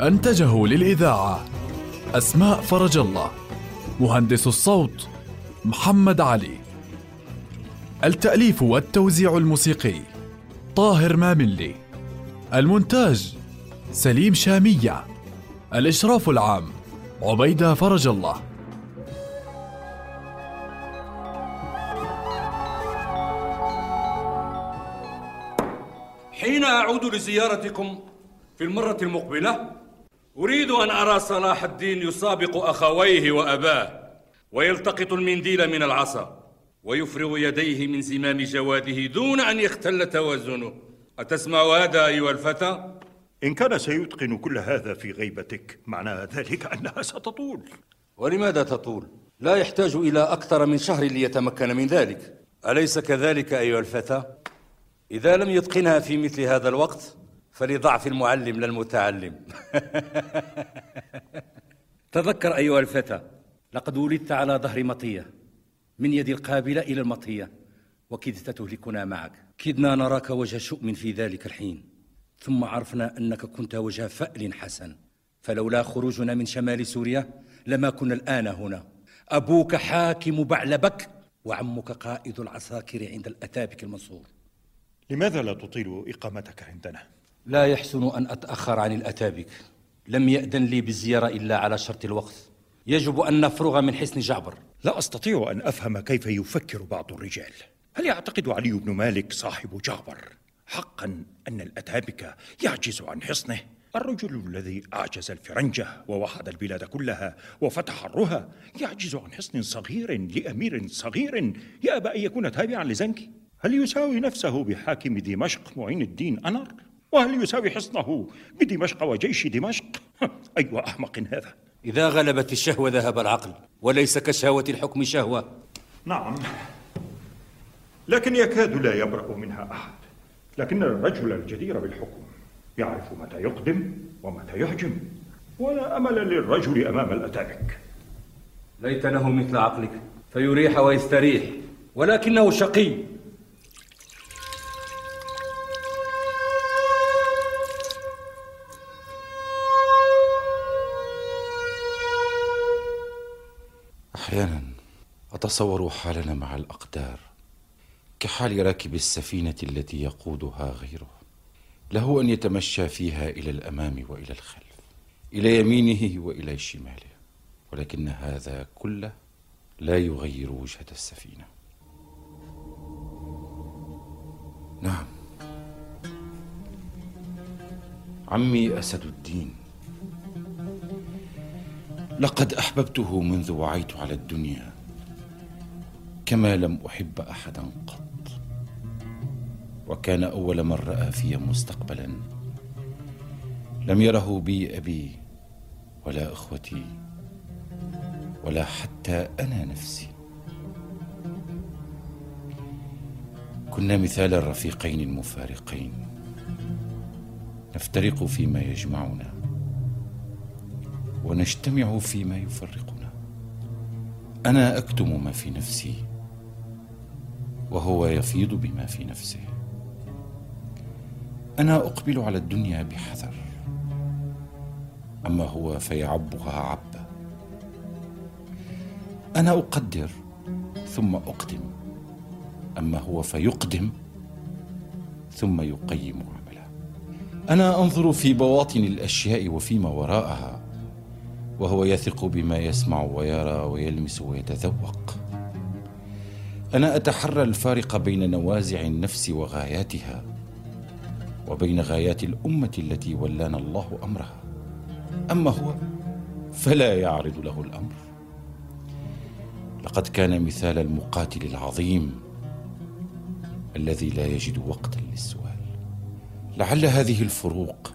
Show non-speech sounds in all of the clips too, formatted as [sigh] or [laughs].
أنتجه للإذاعة أسماء فرج الله مهندس الصوت محمد علي. التأليف والتوزيع الموسيقي طاهر ماملي. المونتاج سليم شامية. الإشراف العام عبيدة فرج الله. حين أعود لزيارتكم في المرة المقبلة أريد أن أرى صلاح الدين يسابق أخويه وأباه ويلتقط المنديل من العصا ويفرغ يديه من زمام جواده دون أن يختل توازنه أتسمع هذا أيها الفتى؟ إن كان سيتقن كل هذا في غيبتك معنى ذلك أنها ستطول ولماذا تطول؟ لا يحتاج إلى أكثر من شهر ليتمكن من ذلك أليس كذلك أيها الفتى؟ إذا لم يتقنها في مثل هذا الوقت فلضعف المعلم للمتعلم. [laughs] تذكر أيها الفتى لقد ولدت على ظهر مطية. من يد القابلة إلى المطية وكدت تهلكنا معك. كدنا نراك وجه شؤم في ذلك الحين. ثم عرفنا أنك كنت وجه فأل حسن. فلولا خروجنا من شمال سوريا لما كنا الآن هنا. أبوك حاكم بعلبك وعمك قائد العساكر عند الأتابك المنصور. لماذا لا تطيل إقامتك عندنا؟ لا يحسن أن أتأخر عن الأتابك. لم يأذن لي بالزيارة إلا على شرط الوقت. يجب أن نفرغ من حصن جعبر. لا أستطيع أن أفهم كيف يفكر بعض الرجال. هل يعتقد علي بن مالك صاحب جعبر حقا أن الأتابك يعجز عن حصنه؟ الرجل الذي أعجز الفرنجة ووحد البلاد كلها وفتح الرها يعجز عن حصن صغير لأمير صغير. يأبى أن يكون تابعا لزنكي هل يساوي نفسه بحاكم دمشق معين الدين أنر؟ وهل يساوي حصنه بدمشق وجيش دمشق؟ [laughs] أي أحمق هذا. إذا غلبت الشهوة ذهب العقل وليس كشهوة الحكم شهوة. نعم. لكن يكاد لا يبرأ منها أحد. لكن الرجل الجدير بالحكم يعرف متى يقدم ومتى يهجم ولا أمل للرجل أمام الأتابك. ليت له مثل عقلك فيريح ويستريح ولكنه شقي. اتصور حالنا مع الأقدار كحال راكب السفينة التي يقودها غيره. له أن يتمشى فيها إلى الأمام وإلى الخلف إلى يمينه وإلى شماله ولكن هذا كله لا يغير وجهة السفينة. نعم. عمي أسد الدين. لقد أحببته منذ وعيت على الدنيا. كما لم أحب أحدا قط. وكان أول من رأى في مستقبلا. لم يره بي أبي ولا إخوتي ولا حتى أنا نفسي. كنا مثال الرفيقين المفارقين. نفترق فيما يجمعنا. ونجتمع فيما يفرقنا. أنا أكتم ما في نفسي. وهو يفيض بما في نفسه. أنا أقبل على الدنيا بحذر. أما هو فيعبها عبا أنا أقدر ثم أقدم. أما هو فيقدم ثم يقيم عمله. أنا أنظر في بواطن الأشياء وفيما وراءها وهو يثق بما يسمع ويرى ويلمس ويتذوق. أنا أتحرى الفارق بين نوازع النفس وغاياتها وبين غايات الأمة التي ولانا الله أمرها. أما هو فلا يعرض له الأمر. لقد كان مثال المقاتل العظيم الذي لا يجد وقتا للسؤال. لعل هذه الفروق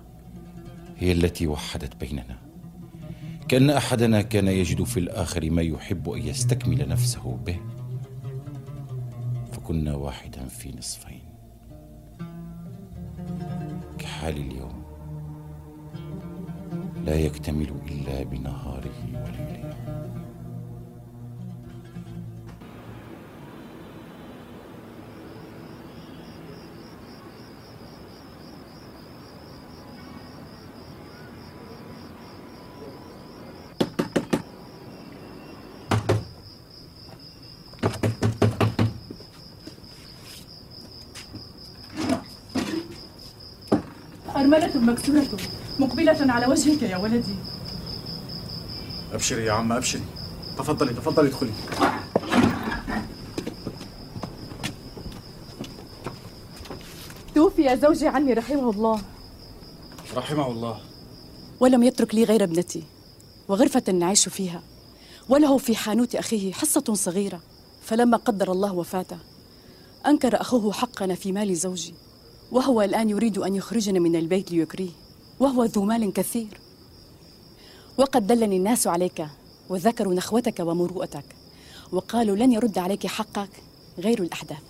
هي التي وحدت بيننا. كأن أحدنا كان يجد في الآخر ما يحب أن يستكمل نفسه به. فكنا واحدا في نصفين. كحال اليوم لا يكتمل إلا بنهاره وليلة. أرملة مكسورة مقبلة على وجهك يا ولدي. أبشري يا عم أبشري. تفضلي تفضلي ادخلي. توفي زوجي عني رحمه الله. رحمه الله. ولم يترك لي غير ابنتي وغرفة نعيش فيها وله في حانوت أخيه حصة صغيرة فلما قدر الله وفاته أنكر أخوه حقنا في مال زوجي. وهو الآن يريد أن يخرجنا من البيت ليكريه وهو ذو مال كثير. وقد دلني الناس عليك وذكروا نخوتك ومروءتك وقالوا لن يرد عليك حقك غير الأحداث.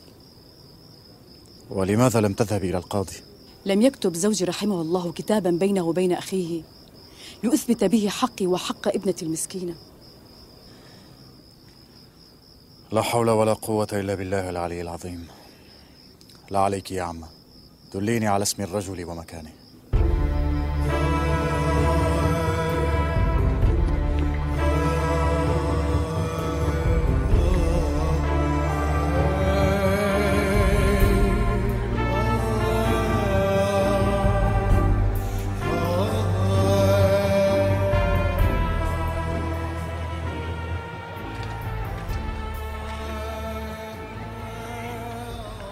ولماذا لم تذهبي إلى القاضي؟ لم يكتب زوجي رحمه الله كتابا بينه وبين أخيه لأثبت به حقي وحق ابنتي المسكينة. لا حول ولا قوة إلا بالله العلي العظيم. لا عليك يا عمة. دليني على اسم الرجل ومكانه.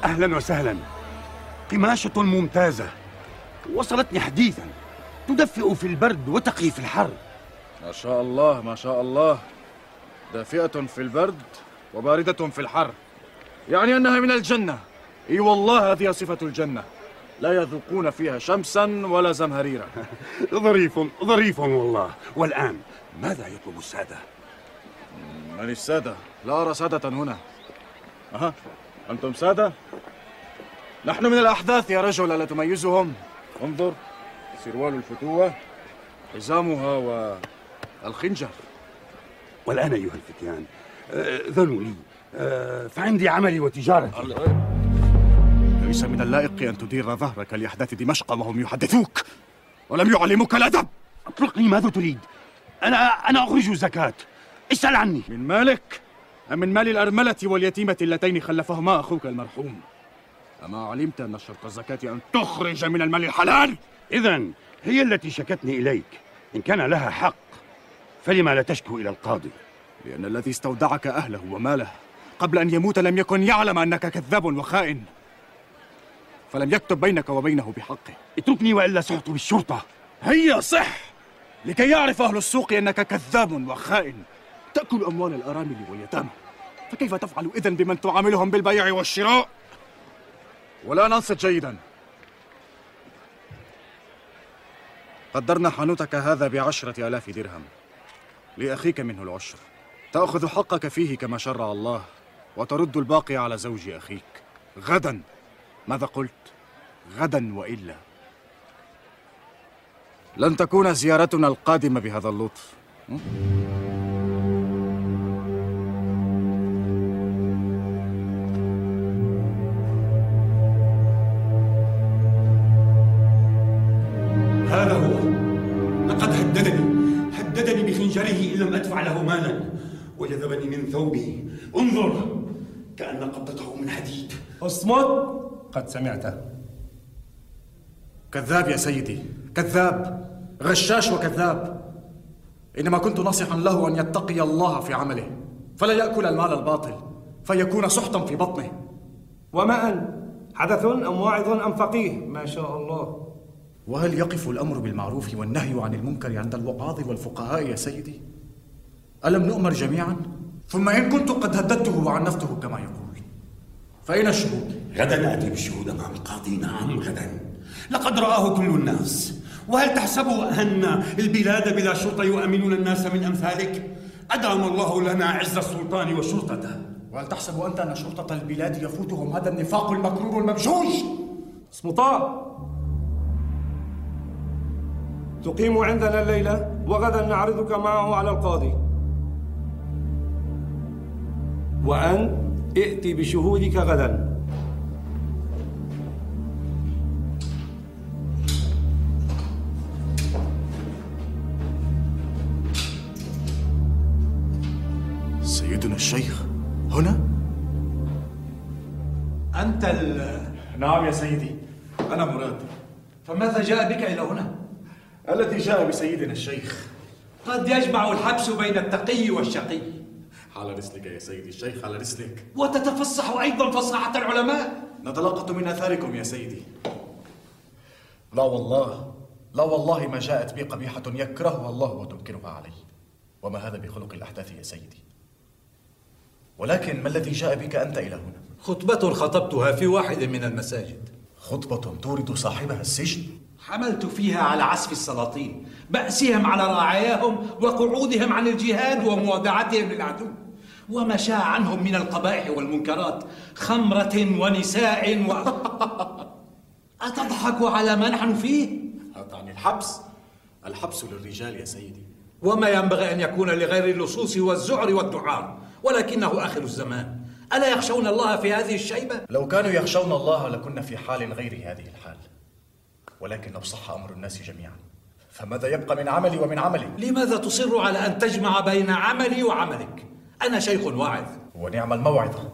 أهلا وسهلا. قماشة ممتازة. وصلتني حديثا. تدفئ في البرد وتقي في الحر. ما شاء الله ما شاء الله. دافئة في البرد وباردة في الحر. يعني أنها من الجنة. إي والله هذه صفة الجنة. لا يذوقون فيها شمسا ولا زمهريرا. [laughs] ظريف ظريف والله. والآن ماذا يطلب السادة؟ من السادة؟ لا أرى سادة هنا. أها أنتم سادة؟ نحن من الأحداث يا رجل ألا تميزهم؟ انظر سروال الفتوة حزامها والخنجر والآن أيها الفتيان ذنوا لي آه، فعندي عملي وتجارتي. ليس من اللائق أن تدير ظهرك لأحداث دمشق وهم يحدثوك ولم يعلموك الأدب. اطلقني ماذا تريد؟ أنا أنا أخرج زكاة اسأل عني. من مالك؟ أم من مال الأرملة واليتيمة اللتين خلفهما أخوك المرحوم؟ أما علمت أن شرط الزكاة أن تخرج من المال الحلال؟ إذا هي التي شكتني إليك. إن كان لها حق فلما لا تشكو إلى القاضي؟ لأن الذي استودعك أهله وماله قبل أن يموت لم يكن يعلم أنك كذاب وخائن. فلم يكتب بينك وبينه بحقه. اتركني وإلا صحت بالشرطة. هيا صح! لكي يعرف أهل السوق أنك كذاب وخائن. تأكل أموال الأرامل واليتامى. فكيف تفعل إذن بمن تعاملهم بالبيع والشراء؟ ولا ننصت جيدا. قدرنا حانوتك هذا بعشرة آلاف درهم. لأخيك منه العشر. تأخذ حقك فيه كما شرع الله وترد الباقي على زوج أخيك. غدا. ماذا قلت؟ غدا وإلا. لن تكون زيارتنا القادمة بهذا اللطف. بخنجره إن لم أدفع له مالا وجذبني من ثوبه. انظر كأن قبضته من حديد. اصمت قد سمعته. كذاب يا سيدي كذاب غشاش وكذاب. إنما كنت نصحا له أن يتقي الله في عمله فلا يأكل المال الباطل فيكون سحتا في بطنه. وما أنت حدث أم واعظ أم فقيه. ما شاء الله. وهل يقف الأمر بالمعروف والنهي عن المنكر عند الوعاظ والفقهاء يا سيدي؟ ألم نؤمر جميعا؟ ثم إن كنت قد هددته وعنفته كما يقول فأين الشهود؟ غدا آتي بالشهود أمام القاضي نعم غدا لقد رآه كل الناس وهل تحسب أن البلاد بلا شرطة يؤمنون الناس من أمثالك؟ أدام الله لنا عز السلطان وشرطته وهل تحسب أنت أن شرطة البلاد يفوتهم هذا النفاق المكرور الممجوج؟ اسمطاء تقيم عندنا الليلة وغدا نعرضك معه على القاضي وأن ائتي بشهودك غدا سيدنا الشيخ هنا؟ أنت ال... نعم يا سيدي أنا مراد فماذا جاء بك إلى هنا؟ الذي جاء بسيدنا الشيخ. قد يجمع الحبس بين التقي والشقي. على رسلك يا سيدي الشيخ على رسلك. وتتفصح أيضا فصاحة العلماء. نتلقط من أثاركم يا سيدي. لا والله لا والله ما جاءت بي قبيحة يكرهها الله وتنكرها علي. وما هذا بخلق الأحداث يا سيدي؟ ولكن ما الذي جاء بك أنت إلى هنا؟ خطبة خطبتها في واحد من المساجد. خطبة تورد صاحبها السجن؟ حملت فيها على عسف السلاطين بأسهم على رعاياهم وقعودهم عن الجهاد وموادعتهم للعدو. وما شاع عنهم من القبائح والمنكرات خمرة ونساء و... [laughs] أتضحك على ما نحن فيه؟ تعني الحبس. الحبس للرجال يا سيدي. وما ينبغي أن يكون لغير اللصوص والزعر والدعار ولكنه آخر الزمان. ألا يخشون الله في هذه الشيبة؟ لو كانوا يخشون الله لكنا في حال غير هذه الحال. ولكن لو صح أمر الناس جميعا فماذا يبقى من عملي ومن عملي؟ لماذا تصر على أن تجمع بين عملي وعملك؟ أنا شيخ واعظ ونعم الموعظة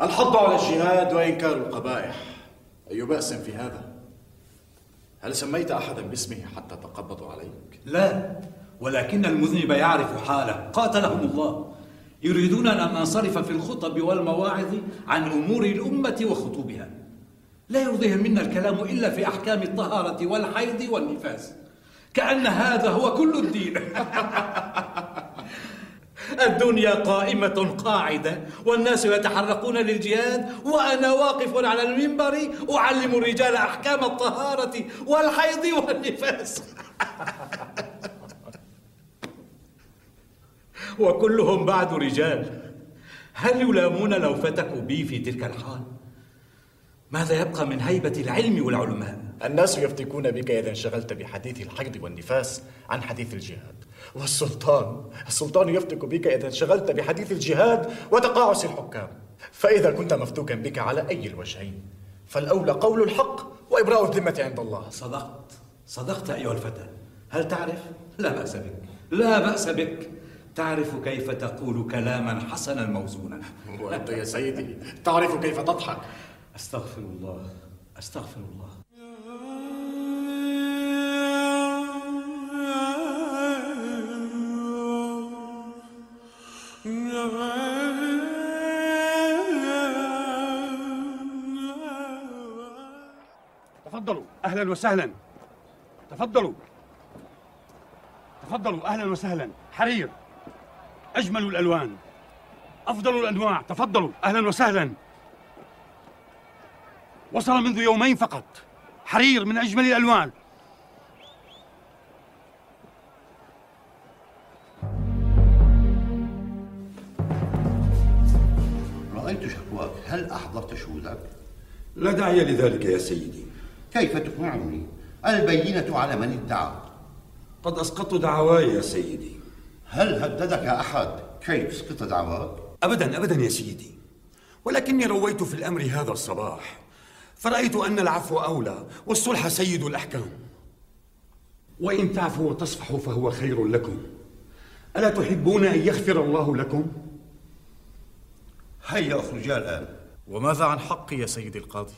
الحض على الجهاد وإنكار القبائح أي بأس في هذا؟ هل سميت أحدا باسمه حتى تقبضوا عليك؟ لا ولكن المذنب يعرف حاله قاتلهم الله يريدون أن ننصرف في الخطب والمواعظ عن أمور الأمة وخطوبها لا يرضيهم منا الكلام إلا في أحكام الطهارة والحيض والنفاس. كأن هذا هو كل الدين. [laughs] الدنيا قائمة قاعدة والناس يتحرقون للجهاد وأنا واقف على المنبر أعلم الرجال أحكام الطهارة والحيض والنفاس. [laughs] وكلهم بعد رجال. هل يلامون لو فتكوا بي في تلك الحال؟ ماذا يبقى من هيبة العلم والعلماء؟ الناس يفتكون بك إذا انشغلت بحديث الحيض والنفاس عن حديث الجهاد. والسلطان السلطان يفتك بك إذا انشغلت بحديث الجهاد وتقاعس الحكام. فإذا كنت مفتوكا بك على أي الوجهين فالأولى قول الحق وإبراء الذمة عند الله. صدقت. صدقت أيها الفتى هل تعرف؟ لا بأس بك. لا بأس بك. تعرف كيف تقول كلاما حسنا موزونا. وأنت يا سيدي تعرف كيف تضحك. أستغفر الله أستغفر الله. تفضلوا. أهلا وسهلا. تفضلوا. تفضلوا. أهلا وسهلا. حرير. أجمل الألوان. أفضل الأنواع. تفضلوا. أهلا وسهلا. وصل منذ يومين فقط. حرير من أجمل الألوان. رأيت شكواك. هل أحضرت شهودك؟ لا داعي لذلك يا سيدي. كيف تقنعني؟ البينة على من ادعى. قد أسقطت دعواي يا سيدي. هل هددك أحد؟ كي تسقط دعواك؟ أبدا أبدا يا سيدي. ولكني رويت في الأمر هذا الصباح. فرأيت أن العفو أولى والصلح سيد الأحكام وإن تعفوا وتصفحوا فهو خير لكم ألا تحبون أن يغفر الله لكم؟ هيا أخرجا الآن وماذا عن حقي يا سيدي القاضي؟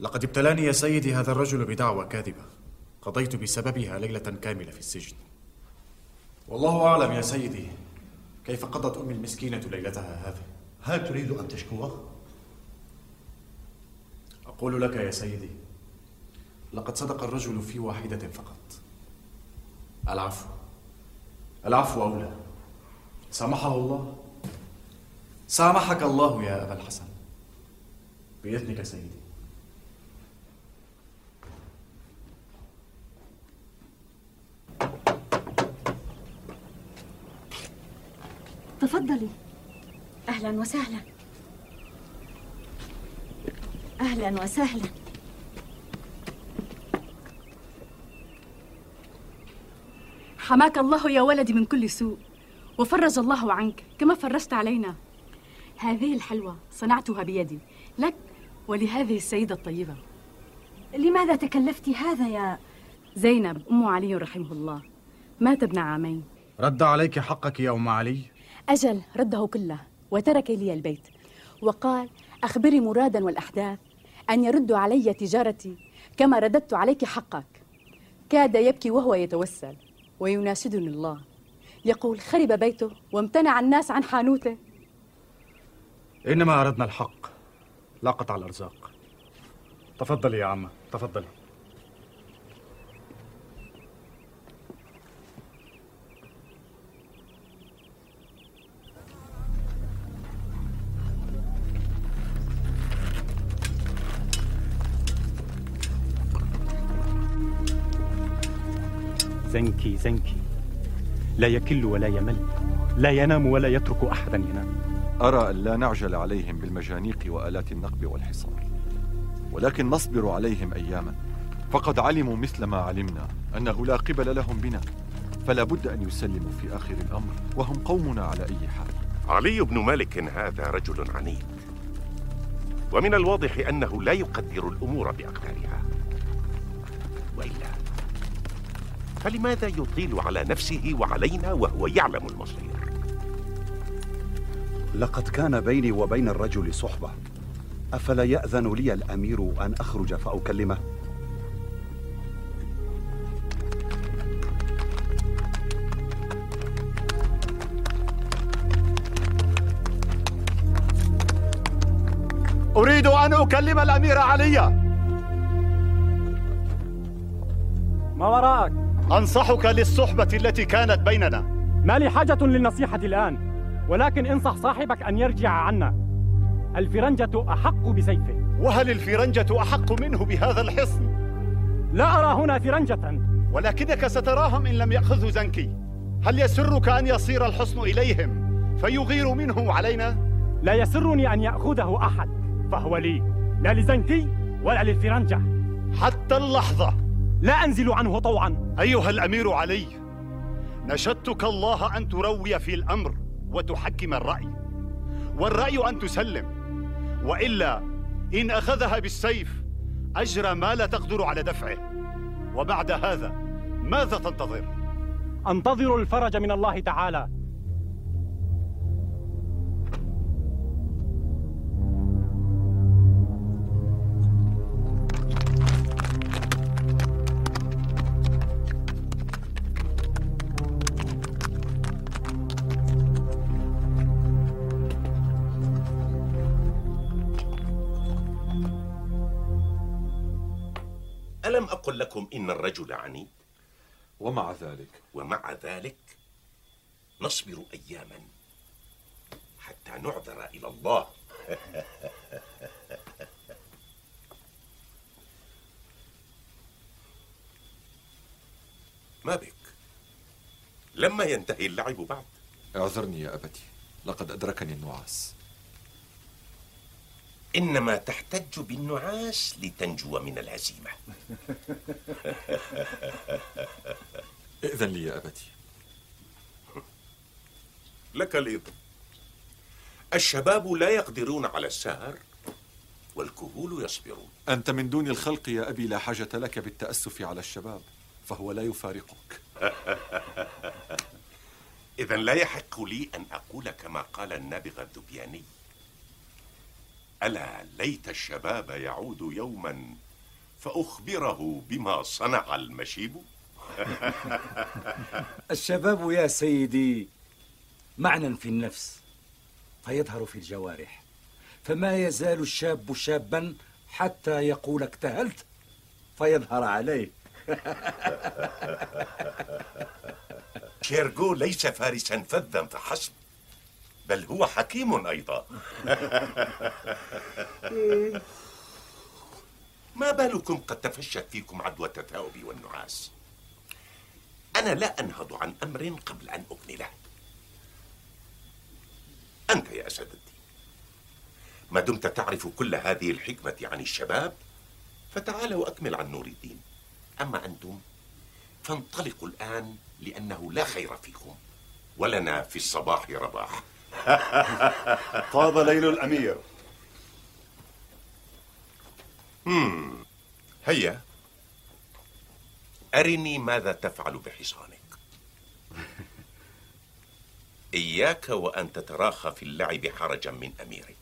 لقد ابتلاني يا سيدي هذا الرجل بدعوى كاذبة قضيت بسببها ليلة كاملة في السجن والله أعلم يا سيدي كيف قضت أمي المسكينة ليلتها هذه هل تريد أن تشكوه؟ أقول لك يا سيدي لقد صدق الرجل في واحدة فقط. العفو. العفو أولى سامحه الله؟ سامحك الله يا أبا الحسن. بإذنك سيدي. تفضلي. أهلا وسهلا. أهلا وسهلا. حماك الله يا ولدي من كل سوء وفرج الله عنك كما فرجت علينا. هذه الحلوى صنعتها بيدي لك ولهذه السيدة الطيبة. لماذا تكلفت هذا يا زينب أم علي رحمه الله؟ مات ابن عامين. رد عليك حقك يا أم علي؟ أجل رده كله وترك لي البيت. وقال أخبري مرادا والأحداث أن يردوا علي تجارتي كما رددت عليك حقك. كاد يبكي وهو يتوسل. ويناشدني الله. يقول خرب بيته وامتنع الناس عن حانوته. إنما أردنا الحق. لا قطع الأرزاق. تفضلي يا عمة تفضلي زنكي زنكي. لا يكل ولا يمل. لا ينام ولا يترك أحدا ينام. أرى أن لا نعجل عليهم بالمجانيق وآلات النقب والحصار. ولكن نصبر عليهم أياما. فقد علموا مثل ما علمنا أنه لا قبل لهم بنا. فلا بد أن يسلموا في آخر الأمر وهم قومنا على أي حال. علي بن مالك هذا رجل عنيد. ومن الواضح أنه لا يقدر الأمور بأقدارها. وإلا فلماذا يطيل على نفسه وعلينا وهو يعلم المصير لقد كان بيني وبين الرجل صحبة أفلا يأذن لي الأمير أن أخرج فأكلمه؟ أريد أن أكلم الأمير علي ما وراءك؟ أنصحك للصحبة التي كانت بيننا. ما لي حاجة للنصيحة الآن ولكن انصح صاحبك أن يرجع عنا. الفرنجة أحق بسيفه. وهل الفرنجة أحق منه بهذا الحصن؟ لا أرى هنا فرنجة. ولكنك ستراهم إن لم يأخذوا زنكي. هل يسرك أن يصير الحصن إليهم فيغير منه علينا؟ لا يسرني أن يأخذه أحد فهو لي. لا لزنكي ولا للفرنجة. حتى اللحظة. لا أنزل عنه طوعا. أيها الأمير علي نشدتك الله أن تروي في الأمر وتحكم الرأي والرأي أن تسلم وإلا إن أخذها بالسيف أجرى ما لا تقدر على دفعه. وبعد هذا ماذا تنتظر؟ أنتظر الفرج من الله تعالى. إن الرجل عنيد. ومع ذلك. ومع ذلك نصبر أياما حتى نعذر إلى الله. [laughs] ما بك؟ لما ينتهي اللعب بعد. اعذرني يا أبتي. لقد أدركني النعاس إنما تحتج بالنعاس لتنجو من الهزيمة. [laughs] ائذن لي يا أبتي. لك الإذن. الشباب لا يقدرون على السهر والكهول يصبرون. أنت من دون الخلق يا أبي لا حاجة لك بالتأسف على الشباب فهو لا يفارقك. [laughs] إذا لا يحق لي أن أقول كما قال النابغة الذبياني ألا ليت الشباب يعود يوما فأخبره بما صنع المشيب؟ [laughs] الشباب يا سيدي معنى في النفس فيظهر في الجوارح فما يزال الشاب شابا حتى يقول اكتهلت فيظهر عليه. [laughs] شيرغو ليس فارسا فذا فحسب. بل هو حكيم أيضا. [laughs] ما بالكم قد تفشت فيكم عدوى التثاؤب والنعاس؟ أنا لا أنهض عن أمر قبل أن أكمله وأنت يا أسد الدين. ما دمت تعرف كل هذه الحكمة عن الشباب؟ فتعال وأكمل عن نور الدين. أما أنتم فانطلقوا الآن لأنه لا خير فيكم ولنا في الصباح رباح. [laughs] طاب ليل الأمير. مم. هيا. أرني ماذا تفعل بحصانك. [laughs] إياك وأن تتراخى في اللعب حرجا من أميرك.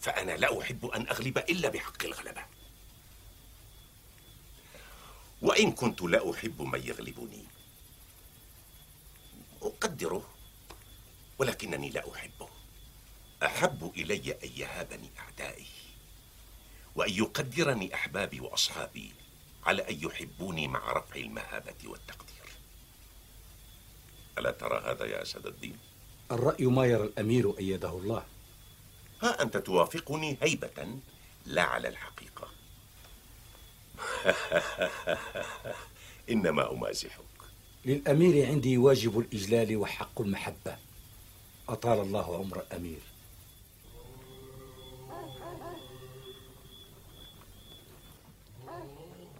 فأنا لا أحب أن أغلب إلا بحق الغلبة. وإن كنت لا أحب من يغلبني. أقدره. ولكنني لا أحبه أحب إلي أن يهابني أعدائي وأن يقدرني أحبابي وأصحابي على أن يحبوني مع رفع المهابة والتقدير. ألا ترى هذا يا أسد الدين؟ الرأي ما يرى الأمير أيده الله. ها أنت توافقني هيبة لا على الحقيقة. [laughs] إنما أمازحك. للأمير عندي واجب الإجلال وحق المحبة. أطال الله عمر الأمير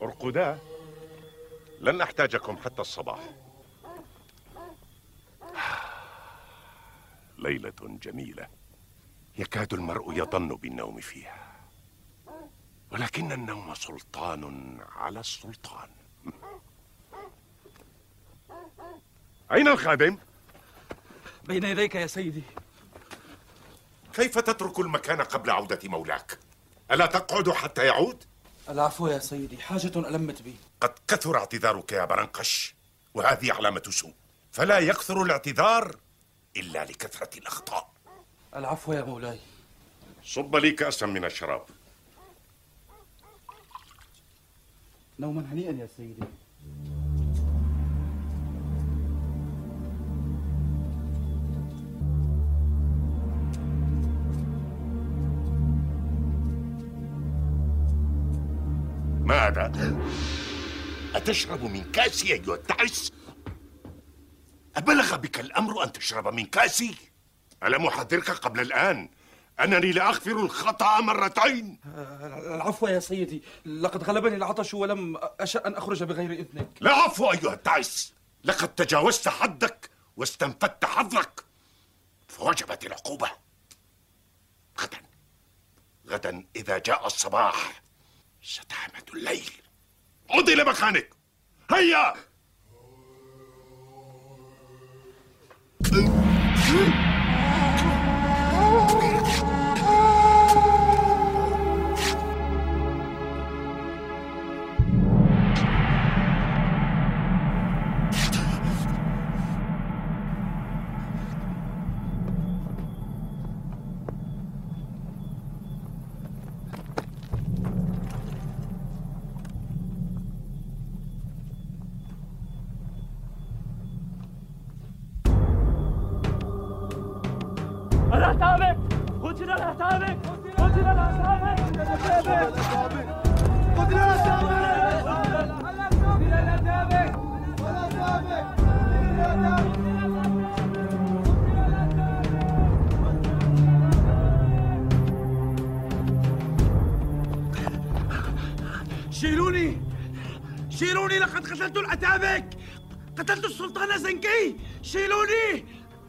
أرقدا لن أحتاجكم حتى الصباح. [sighs] ليلة جميلة. يكاد المرء يظن بالنوم فيها. ولكن النوم سلطان على السلطان. [laughs] أين الخادم؟ بين يديك يا سيدي. كيف تترك المكان قبل عودة مولاك؟ ألا تقعد حتى يعود؟ العفو يا سيدي حاجة ألمت بي. قد كثر اعتذارك يا برنقش وهذه علامة سوء. فلا يكثر الاعتذار إلا لكثرة الأخطاء. العفو يا مولاي. صب لي كأسا من الشراب. نوما هنيئا يا سيدي. ماذا؟ أتشرب من كاسي أيها التعس؟ أبلغ بك الأمر أن تشرب من كاسي؟ ألم أحذرك قبل الآن أنني لا أغفر الخطأ مرتين؟ العفو يا سيدي لقد غلبني العطش ولم أشأ أن أخرج بغير إذنك لا عفو أيها التعس لقد تجاوزت حدك واستنفدت حظك فوجبت العقوبة غدا غدا إذا جاء الصباح ستحمد الليل. عد إلى مكانك هيا! [laughs] شيلوني لقد قتلت الأتابك! قتلت السلطان زنكي! شيلوني!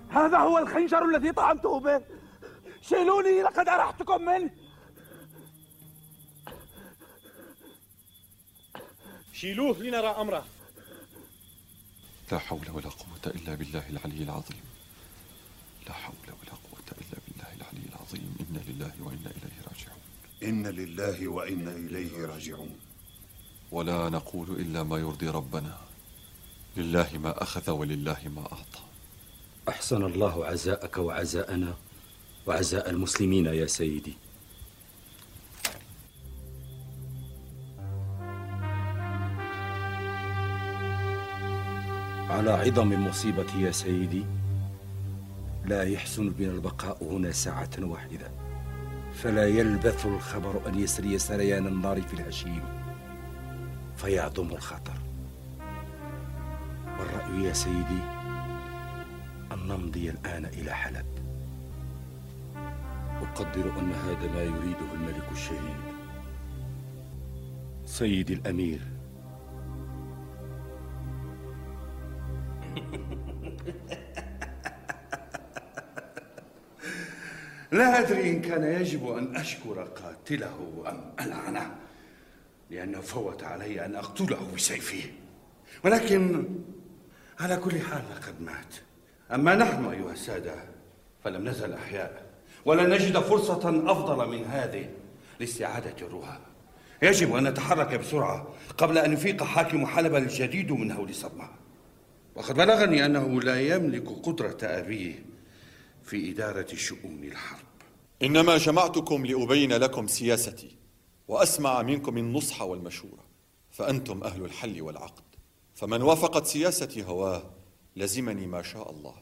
هذا هو الخنجر الذي طعمته به! شيلوني! لقد أرحتكم منه! شيلوه لنرى أمره! لا حول ولا قوة إلا بالله العلي العظيم! لا حول ولا قوة إلا بالله العلي العظيم! إنا لله وإنا إليه راجعون! إن لله وإنا إليه راجعون! ولا نقول إلا ما يرضي ربنا. لله ما أخذ ولله ما أعطى. أحسن الله عزاءك وعزاءنا وعزاء المسلمين يا سيدي. على عظم مصيبتي يا سيدي لا يحسن بنا البقاء هنا ساعة واحدة فلا يلبث الخبر أن يسري سريان النار في الهشيم فيعظم الخطر. والرأي يا سيدي أن نمضي الآن إلى حلب. أقدر أن هذا ما يريده الملك الشهيد. سيدي الأمير. لا أدري إن كان يجب أن أشكر قاتله أم ألعنه. لأنه فوت علي أن أقتله بسيفه. ولكن على كل حال لقد مات. أما نحن أيها السادة فلم نزل أحياء ولن نجد فرصة أفضل من هذه لاستعادة الروح. يجب أن نتحرك بسرعة قبل أن يفيق حاكم حلب الجديد من هول صدمة. وقد بلغني أنه لا يملك قدرة أبيه في إدارة شؤون الحرب. إنما جمعتكم لأبين لكم سياستي. وأسمع منكم النصح والمشورة فأنتم أهل الحل والعقد. فمن وافقت سياستي هواه لزمني ما شاء الله.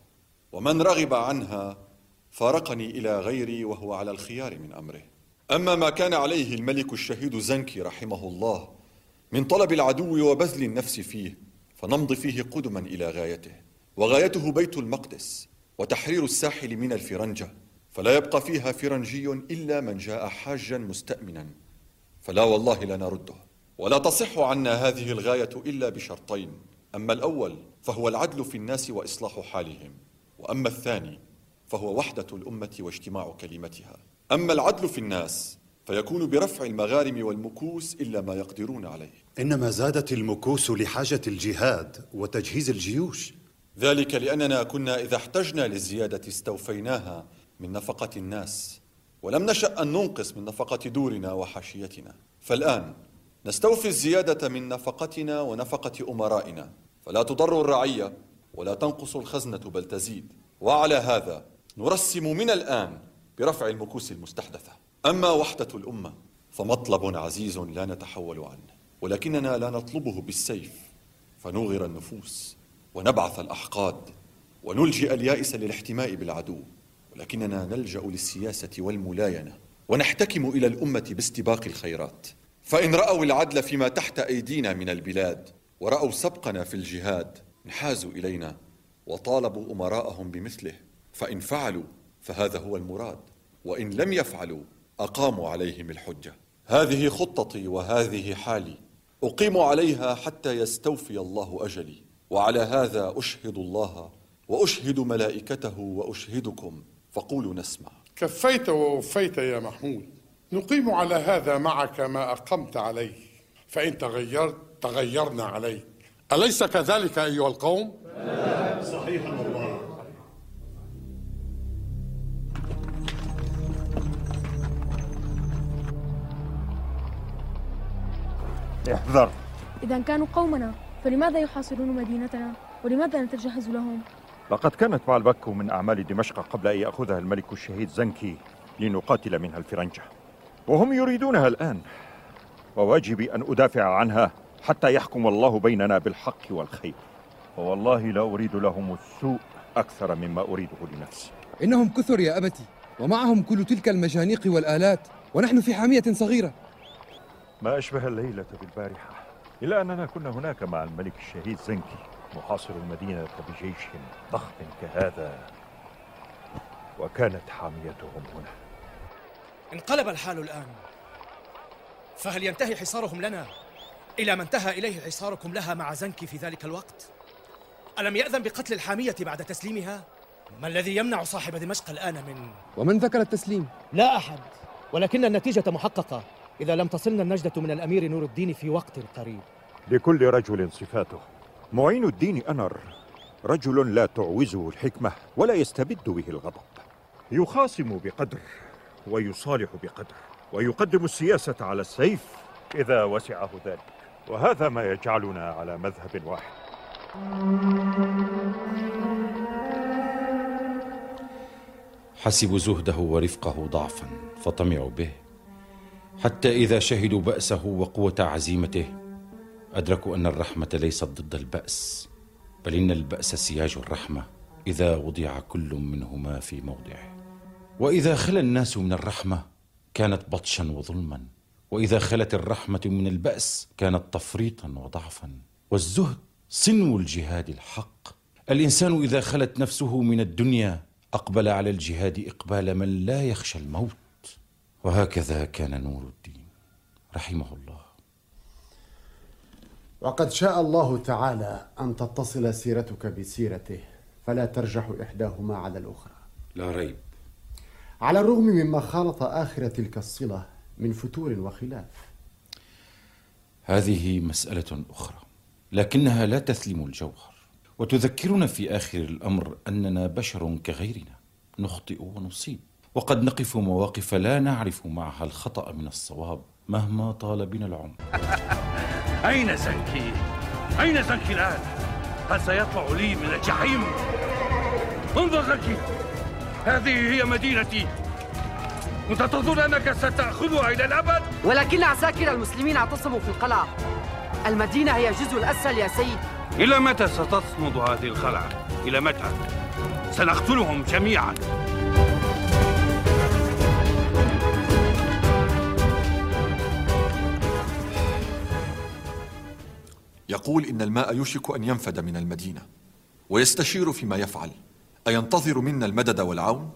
ومن رغب عنها فارقني إلى غيري وهو على الخيار من أمره. أما ما كان عليه الملك الشهيد زنكي رحمه الله من طلب العدو وبذل النفس فيه فنمضي فيه قدما إلى غايته. وغايته بيت المقدس وتحرير الساحل من الفرنجة. فلا يبقى فيها فرنجي إلا من جاء حاجا مستأمنا. فلا والله لا نرده ولا تصح عنا هذه الغاية إلا بشرطين. أما الأول فهو العدل في الناس وإصلاح حالهم. وأما الثاني فهو وحدة الأمة واجتماع كلمتها. أما العدل في الناس فيكون برفع المغارم والمكوس إلا ما يقدرون عليه. إنما زادت المكوس لحاجة الجهاد وتجهيز الجيوش. ذلك لأننا كنا إذا احتجنا للزيادة استوفيناها من نفقة الناس. ولم نشأ أن ننقص من نفقة دورنا وحاشيتنا. فالآن نستوفي الزيادة من نفقتنا ونفقة أمرائنا. فلا تضر الرعية ولا تنقص الخزنة بل تزيد. وعلى هذا نرسم من الآن برفع المكوس المستحدثة. أما وحدة الأمة فمطلب عزيز لا نتحول عنه ولكننا لا نطلبه بالسيف. فنوغر النفوس ونبعث الأحقاد ونلجئ اليائس للاحتماء بالعدو. ولكننا نلجأ للسياسة والملاينة ونحتكم إلى الأمة باستباق الخيرات. فإن رأوا العدل فيما تحت أيدينا من البلاد ورأوا سبقنا في الجهاد انحازوا إلينا وطالبوا أمراءهم بمثله. فإن فعلوا فهذا هو المراد. وإن لم يفعلوا أقاموا عليهم الحجة. هذه خطتي وهذه حالي. أقيم عليها حتى يستوفي الله أجلي. وعلى هذا أشهد الله وأشهد ملائكته وأشهدكم. فقولوا نسمع. كفيت ووفيت يا محمود. نقيم على هذا معك ما أقمت عليه فإن تغيرت تغيرنا عليك. أليس كذلك أيها القوم؟ صحيح والله. احذر. إذا كانوا قومنا فلماذا يحاصرون مدينتنا؟ ولماذا نتجهز لهم؟ لقد كانت بعلبك من أعمال دمشق قبل أن يأخذها الملك الشهيد زنكي لنقاتل منها الفرنجة. وهم يريدونها الآن. وواجبي أن أدافع عنها حتى يحكم الله بيننا بالحق والخير. ووالله لا أريد لهم السوء أكثر مما أريده لنفسي. إنهم كثر يا أبتي ومعهم كل تلك المجانيق والآلات ونحن في حامية صغيرة. ما أشبه الليلة بالبارحة إلا أننا كنا هناك مع الملك الشهيد زنكي. محاصر المدينة بجيش ضخم كهذا وكانت حاميتهم هنا انقلب الحال الآن فهل ينتهي حصارهم لنا إلى ما انتهى إليه حصاركم لها مع زنكي في ذلك الوقت؟ ألم يأذن بقتل الحامية بعد تسليمها؟ ما الذي يمنع صاحب دمشق الآن من ومن ذكر التسليم؟ لا أحد ولكن النتيجة محققة إذا لم تصلنا النجدة من الأمير نور الدين في وقت قريب لكل رجل صفاته معين الدين أنر رجل لا تعوزه الحكمة ولا يستبد به الغضب. يخاصم بقدر ويصالح بقدر ويقدم السياسة على السيف إذا وسعه ذلك. وهذا ما يجعلنا على مذهب واحد. حسبوا زهده ورفقه ضعفا فطمعوا به. حتى إذا شهدوا بأسه وقوة عزيمته ادركوا أن الرحمة ليست ضد البأس بل إن البأس سياج الرحمة إذا وضع كل منهما في موضعه. وإذا خلا الناس من الرحمة كانت بطشا وظلما وإذا خلت الرحمة من البأس كانت تفريطا وضعفا. والزهد صنو الجهاد الحق. الإنسان إذا خلت نفسه من الدنيا أقبل على الجهاد إقبال من لا يخشى الموت. وهكذا كان نور الدين رحمه الله. وقد شاء الله تعالى أن تتصل سيرتك بسيرته فلا ترجح إحداهما على الأخرى. لا ريب. على الرغم مما خالط آخر تلك الصلة من فتور وخلاف. هذه مسألة أخرى لكنها لا تثلم الجوهر. وتذكرنا في آخر الأمر أننا بشر كغيرنا نخطئ ونصيب. وقد نقف مواقف لا نعرف معها الخطأ من الصواب. مهما طال بنا العمر [laughs] أين زنكي؟ أين زنكي الآن؟ هل سيطلع لي من الجحيم؟ انظر زنكي هذه هي مدينتي كنت تظن أنك ستأخذها إلى الأبد؟ ولكن عساكر المسلمين اعتصموا في القلعة المدينة هي الجزء الأسفل يا سيد إلى متى ستصمد هذه الخلعة؟ إلى متى؟ سنقتلهم جميعا يقول إن الماء يوشك أن ينفد من المدينة ويستشير فيما يفعل. أينتظر منا المدد والعون؟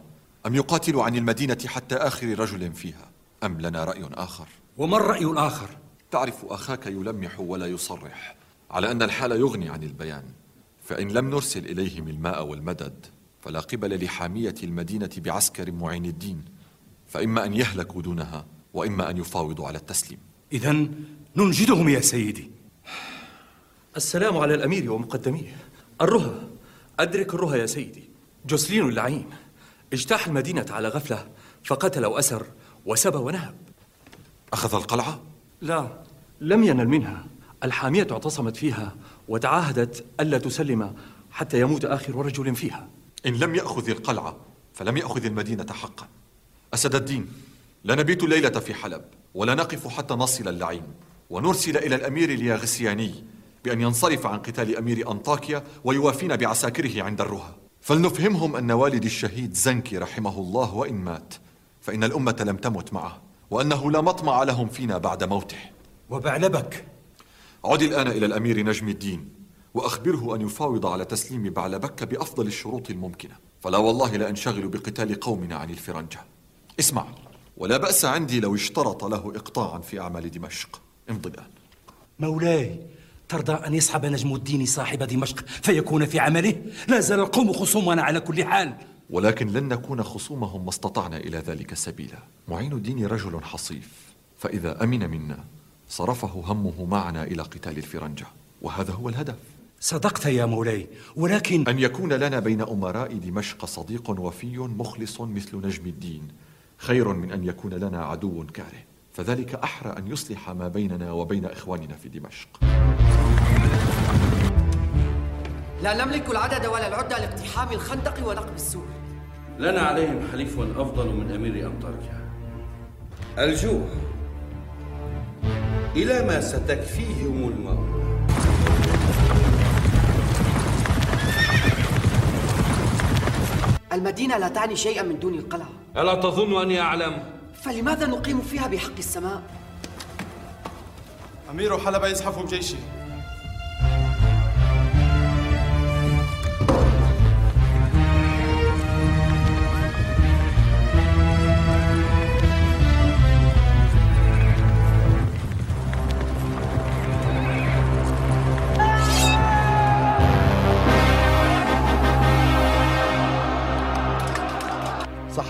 أم يقاتل عن المدينة حتى آخر رجل فيها؟ أم لنا رأي آخر؟ وما الرأي الآخر؟ تعرف أخاك يلمح ولا يصرح. على أن الحال يغني عن البيان. فإن لم نرسل إليهم الماء والمدد فلا قبل لحامية المدينة بعسكر معين الدين. فإما أن يهلكوا دونها وإما أن يفاوضوا على التسليم. إذا ننجدهم يا سيدي. السلام على الأمير ومقدميه. الرهى أدرك الرهى يا سيدي. جوسلين اللعين. اجتاح المدينة على غفلة فقتل وأسر وسبى ونهب. أخذ القلعة؟ لا لم ينل منها. الحامية اعتصمت فيها وتعاهدت ألا تسلم حتى يموت آخر رجل فيها. إن لم يأخذ القلعة فلم يأخذ المدينة حقا. أسد الدين. لا نبيت الليلة في حلب ولا نقف حتى نصل اللعين. ونرسل إلى الأمير الياغسياني بأن ينصرف عن قتال أمير أنطاكيا ويوافينا بعساكره عند الرهى فلنفهمهم أن والدي الشهيد زنكي رحمه الله وإن مات فإن الأمة لم تمت معه وأنه لا مطمع لهم فينا بعد موته. وبعلبك عد الآن إلى الأمير نجم الدين وأخبره أن يفاوض على تسليم بعلبك بأفضل الشروط الممكنة. فلا والله لا أنشغل بقتال قومنا عن الفرنجة. اسمع ولا بأس عندي لو اشترط له إقطاعا في أعمال دمشق. امضي الآن. مولاي ترضى أن يصحب نجم الدين صاحب دمشق فيكون في عمله؟ لا زال القوم خصومنا على كل حال. ولكن لن نكون خصومهم ما استطعنا إلى ذلك سبيلا. معين الدين رجل حصيف فإذا أمن منا صرفه همه معنا إلى قتال الفرنجة وهذا هو الهدف. صدقت يا مولاي ولكن أن يكون لنا بين أمراء دمشق صديق وفي مخلص مثل نجم الدين خير من أن يكون لنا عدو كاره. فذلك أحرى أن يصلح ما بيننا وبين إخواننا في دمشق. لا نملك العدد ولا العدة لاقتحام الخندق ونقب السور لنا عليهم حليف أفضل من أمير أنطاكيا الجوع إلى ما ستكفيهم الموت. المدينة لا تعني شيئا من دون القلعة. ألا تظن أني أعلم؟ فلماذا نقيم فيها بحق السماء؟ أمير حلب يزحف بجيشه.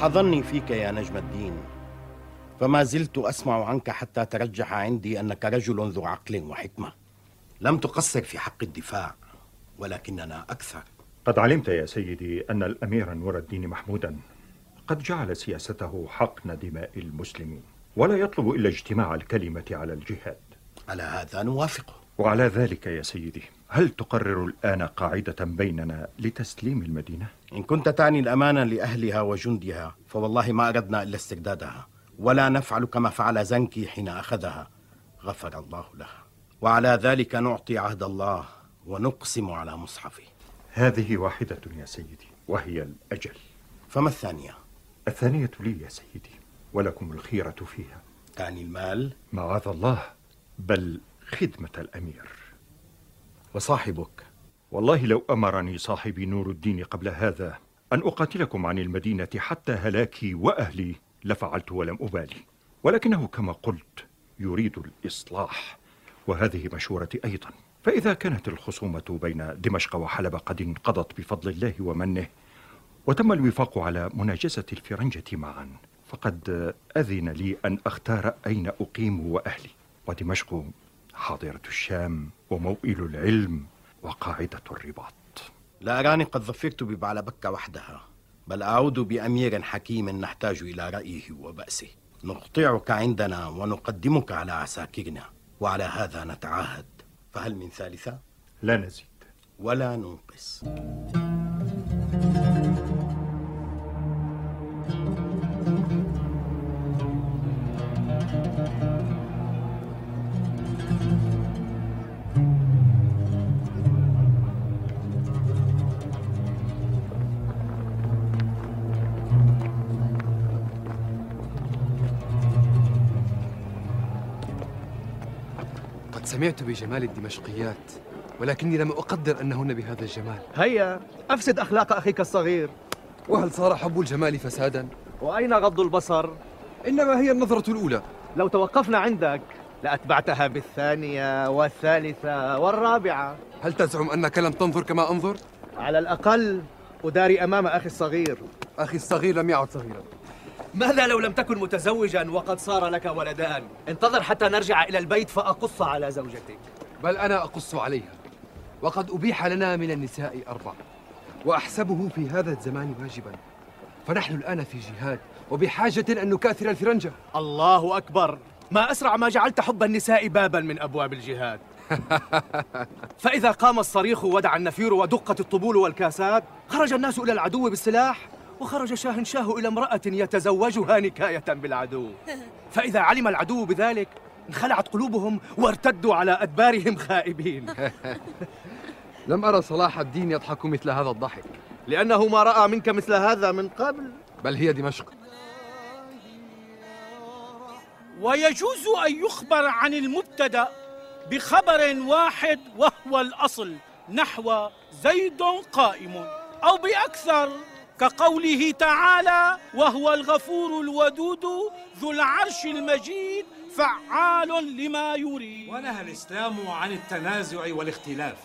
صح ظني فيك يا نجم الدين. فما زلت أسمع عنك حتى ترجح عندي أنك رجل ذو عقل وحكمة. لم تقصر في حق الدفاع ولكننا أكثر. قد علمت يا سيدي أن الأمير نور الدين محمودا قد جعل سياسته حقن دماء المسلمين ولا يطلب إلا اجتماع الكلمة على الجهاد. على هذا نوافقه وعلى ذلك يا سيدي هل تقرر الآن قاعدة بيننا لتسليم المدينة؟ إن كنت تعني الامان لأهلها وجندها فوالله ما أردنا إلا استردادها ولا نفعل كما فعل زنكي حين أخذها. غفر الله لها. وعلى ذلك نعطي عهد الله ونقسم على مصحفه. هذه واحدة يا سيدي وهي الأجل. فما الثانية؟ الثانية لي يا سيدي ولكم الخيرة فيها. تعني المال؟ معاذ الله بل خدمة الأمير. وصاحبك والله لو أمرني صاحبي نور الدين قبل هذا أن أقاتلكم عن المدينة حتى هلاكي وأهلي لفعلت ولم أبالي. ولكنه كما قلت يريد الإصلاح وهذه مشورتي أيضا. فإذا كانت الخصومة بين دمشق وحلب قد انقضت بفضل الله ومنه وتم الوفاق على مناجزة الفرنجة معا فقد أذن لي أن أختار أين أقيم وأهلي. ودمشق حاضرة الشام وموئل العلم وقاعدة الرباط. لا أراني قد ظفرت ببعلبكة وحدها بل أعود بأمير حكيم نحتاج إلى رأيه وبأسه. نقطعك عندنا ونقدمك على عساكرنا وعلى هذا نتعاهد. فهل من ثالثة؟ لا نزيد. ولا ننقص. سمعت بجمال الدمشقيات ولكني لم أقدر أنهن بهذا الجمال هيا أفسد أخلاق أخيك الصغير وهل صار حب الجمال فسادا؟ وأين غض البصر؟ إنما هي النظرة الأولى لو توقفنا عندك لأتبعتها بالثانية والثالثة والرابعة هل تزعم أنك لم تنظر كما أنظر؟ على الأقل أداري أمام أخي الصغير أخي الصغير لم يعد صغيرا ماذا لو لم تكن متزوجا وقد صار لك ولدان؟ انتظر حتى نرجع إلى البيت فأقص على زوجتك. بل أنا أقص عليها. وقد أبيح لنا من النساء أربع وأحسبه في هذا الزمان واجبا. فنحن الآن في جهاد وبحاجة أن نكاثر الفرنجة. الله أكبر. ما أسرع ما جعلت حب النساء بابا من أبواب الجهاد. [laughs] فإذا قام الصريخ ودع النفير ودقت الطبول والكاسات خرج الناس إلى العدو بالسلاح. وخرج شاهنشاه إلى امرأة يتزوجها نكاية بالعدو. فإذا علم العدو بذلك انخلعت قلوبهم وارتدوا على أدبارهم خائبين. [laughs] لم أرى صلاح الدين يضحك مثل هذا الضحك. لأنه ما رأى منك مثل هذا من قبل. بل هي دمشق. ويجوز أن يخبر عن المبتدأ بخبر واحد وهو الأصل نحو زيد قائم أو بأكثر. كقوله تعالى وهو الغفور الودود ذو العرش المجيد فعال لما يريد. ونهى الإسلام عن التنازع والاختلاف.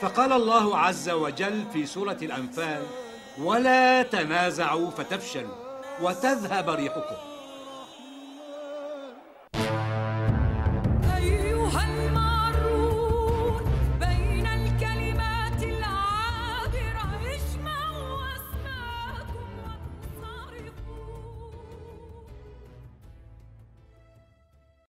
فقال الله عز وجل في سورة الأنفال ولا تنازعوا فتفشلوا وتذهب ريحكم.